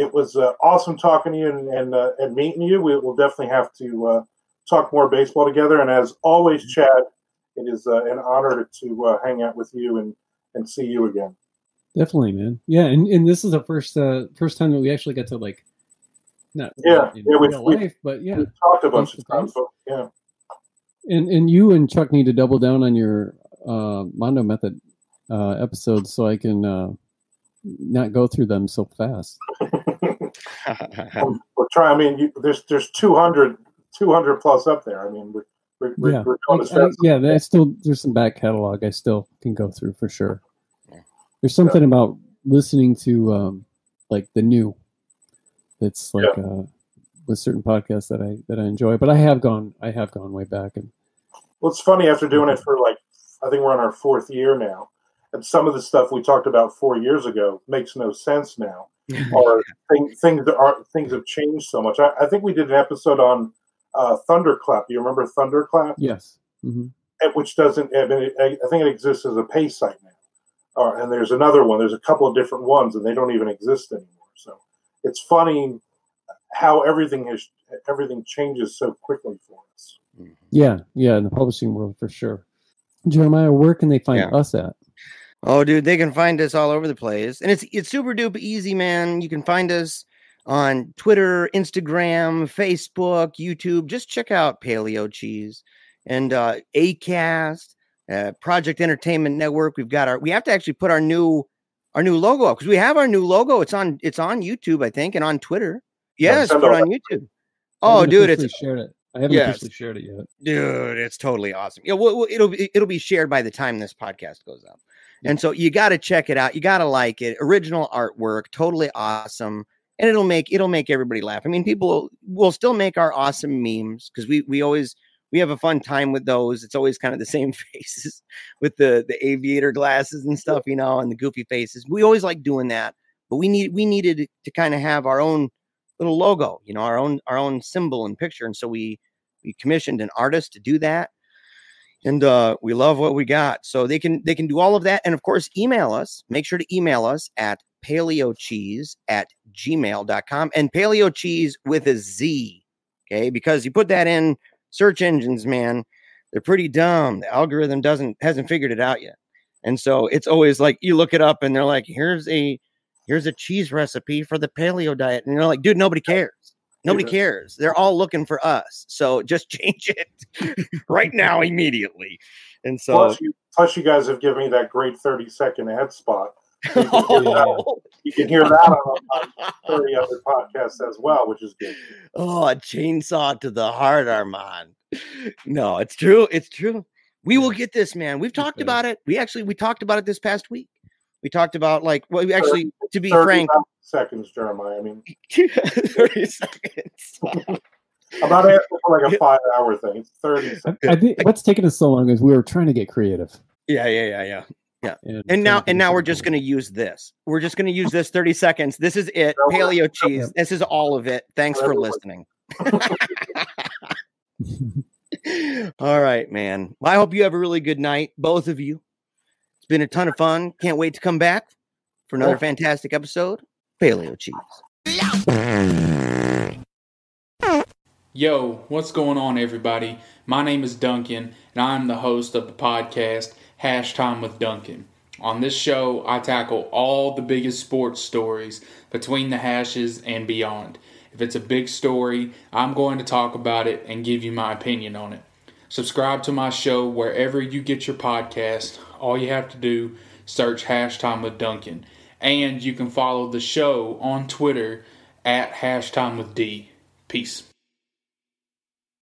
it was uh, awesome talking to you and and, uh, and meeting you. We will definitely have to uh, talk more baseball together. And as always, mm-hmm. Chad, it is uh, an honor to hang out with you and and see you again. Definitely, man. Yeah, and, and this is the first first time that we actually got to like not yeah yeah we, life, but yeah, we talked a bunch of times. But, yeah. And and you and Chuck need to double down on your uh, Mando Method uh, episodes so I can uh, not go through them so fast. we're trying. I mean, you, there's there's 200, 200 plus up there. I mean, we're, we're, yeah, we're I, I, yeah. There's still there's some back catalog I still can go through for sure. There's something yeah. about listening to um, like the new. It's like yeah. uh, with certain podcasts that I that I enjoy, but I have gone I have gone way back and. Well, it's funny after doing it for like I think we're on our fourth year now and some of the stuff we talked about four years ago makes no sense now, or thing, things that are things have changed so much. I, I think we did an episode on uh, Thunderclap. Do you remember Thunderclap? Yes. Mm-hmm. which doesn't. I, mean, I think it exists as a pay site now. Uh, and there's another one. There's a couple of different ones, and they don't even exist anymore. So it's funny how everything has everything changes so quickly for us. Mm-hmm. Yeah, yeah, in the publishing world for sure. Jeremiah, where can they find yeah. us at? Oh, dude, they can find us all over the place, and it's it's super duper easy, man. You can find us on Twitter, Instagram, Facebook, YouTube. Just check out Paleo Cheese, and uh, Acast, uh, Project Entertainment Network. We've got our. We have to actually put our new our new logo up because we have our new logo. It's on it's on YouTube, I think, and on Twitter. Yes, it on. YouTube. Oh, dude, it's shared it. I haven't Yes. officially shared it yet. dude, it's totally awesome. Yeah, well, it'll be it'll be shared by the time this podcast goes up, and so you got to check it out. You got to like it. Original artwork, totally awesome, and it'll make it'll make everybody laugh. I mean, people will still make our awesome memes because we we always we have a fun time with those. It's always kind of the same faces with the the aviator glasses and stuff, you know, and the goofy faces. We always like doing that, but we need we needed to kind of have our own little logo, you know, our own our own symbol and picture, and so we we commissioned an artist to do that and uh, we love what we got. So they can they can do all of that and of course email us. Make sure to email us at paleocheese at gmail.com and paleo cheese with a z okay? Because you put that in search engines man they're pretty dumb. The algorithm doesn't hasn't figured it out yet. And so it's always like you look it up and they're like here's a here's a cheese recipe for the paleo diet and you're like dude nobody cares Nobody Yeah. cares. They're all looking for us. So just change it right now, immediately. And so, Plus, you, plus, you guys have given me that great 30 second ad spot. oh, You can hear that on, on 30 other podcasts as well, which is good. oh, a chainsaw to the heart, Armand. No, it's true. It's true. We will get this, man. We've talked about it. We actually we talked about it this past week. We talked about like well, we actually to be 30 frank, seconds, Jeremiah. I mean, 30 seconds. I'm not asking for like a five hour thing. It's 30 seconds. I, I think what's taken us so long is we were trying to get creative. Yeah, yeah, yeah, yeah. Yeah. And, And now and now we're just going to use this. We're just going to use this 30 seconds. This is it. No, we're- Paleo cheese. This is all of it. Thanks for Whatever listening. all right, man. Well, I hope you have a really good night, both of you. It's been a ton of fun. Can't wait to come back for another Yeah. fantastic episode. Paleo cheese. Yo, what's going on, everybody? My name is Duncan, and I'm the host of the podcast Hash Time with Duncan. On this show, I tackle all the biggest sports stories between the hashes and beyond. If it's a big story, I'm going to talk about it and give you my opinion on it. Subscribe to my show wherever you get your podcast. All you have to do, search Hash with Duncan. And you can follow the show on Twitter at Hash with D. Peace.